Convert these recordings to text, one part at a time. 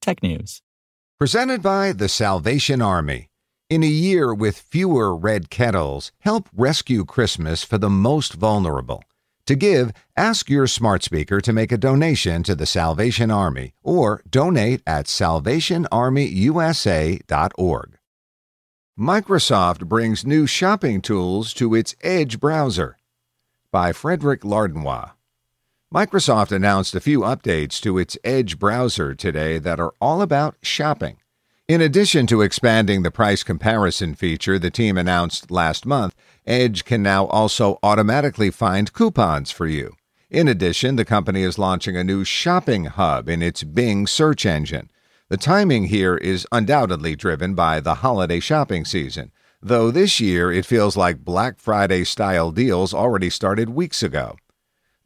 technews. Presented by the Salvation Army. In a year with fewer red kettles, help rescue Christmas for the most vulnerable. To give, ask your smart speaker to make a donation to the Salvation Army or donate at salvationarmyusa.org. Microsoft brings new shopping tools to its Edge browser. By Frederick Lardinois. Microsoft announced a few updates to its Edge browser today that are all about shopping. In addition to expanding the price comparison feature the team announced last month, Edge can now also automatically find coupons for you. In addition, the company is launching a new shopping hub in its Bing search engine. The timing here is undoubtedly driven by the holiday shopping season, though this year it feels like Black Friday style deals already started weeks ago.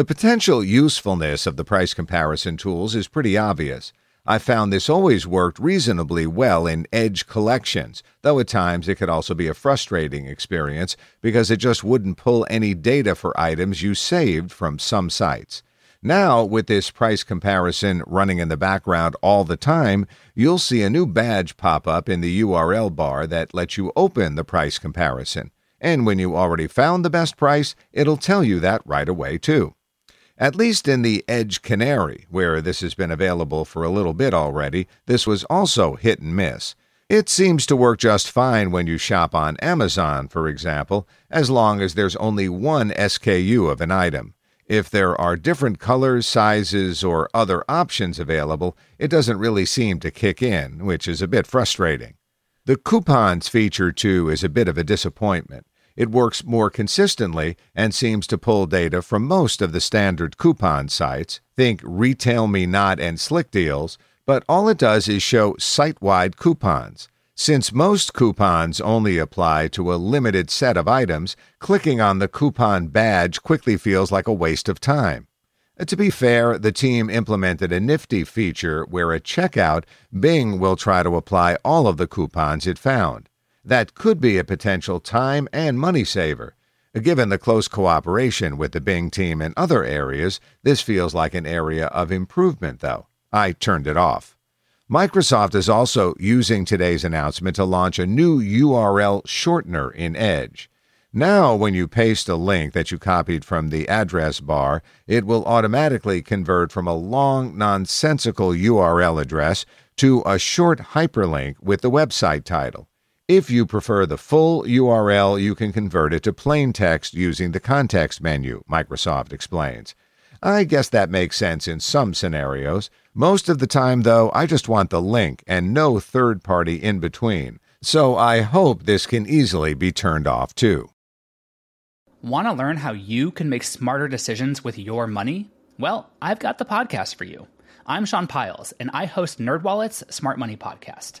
The potential usefulness of the price comparison tools is pretty obvious. I found this always worked reasonably well in Edge collections, though at times it could also be a frustrating experience because it just wouldn't pull any data for items you saved from some sites. Now, with this price comparison running in the background all the time, you'll see a new badge pop up in the URL bar that lets you open the price comparison. And when you already found the best price, it'll tell you that right away, too. At least in the Edge Canary, where this has been available for a little bit already, this was also hit and miss. It seems to work just fine when you shop on Amazon, for example, as long as there's only one SKU of an item. If there are different colors, sizes, or other options available, it doesn't really seem to kick in, which is a bit frustrating. The coupons feature, too, is a bit of a disappointment. It works more consistently and seems to pull data from most of the standard coupon sites, think RetailMeNot and Slickdeals, but all it does is show site wide coupons. Since most coupons only apply to a limited set of items, clicking on the coupon badge quickly feels like a waste of time. Uh, to be fair, the team implemented a nifty feature where at checkout, Bing will try to apply all of the coupons it found. That could be a potential time and money saver. Given the close cooperation with the Bing team in other areas, this feels like an area of improvement, though. I turned it off. Microsoft is also using today's announcement to launch a new URL shortener in Edge. Now, when you paste a link that you copied from the address bar, it will automatically convert from a long, nonsensical URL address to a short hyperlink with the website title. If you prefer the full URL, you can convert it to plain text using the context menu, Microsoft explains. I guess that makes sense in some scenarios. Most of the time, though, I just want the link and no third party in between. So I hope this can easily be turned off too. Want to learn how you can make smarter decisions with your money? Well, I've got the podcast for you. I'm Sean Pyles, and I host NerdWallet's Smart Money Podcast.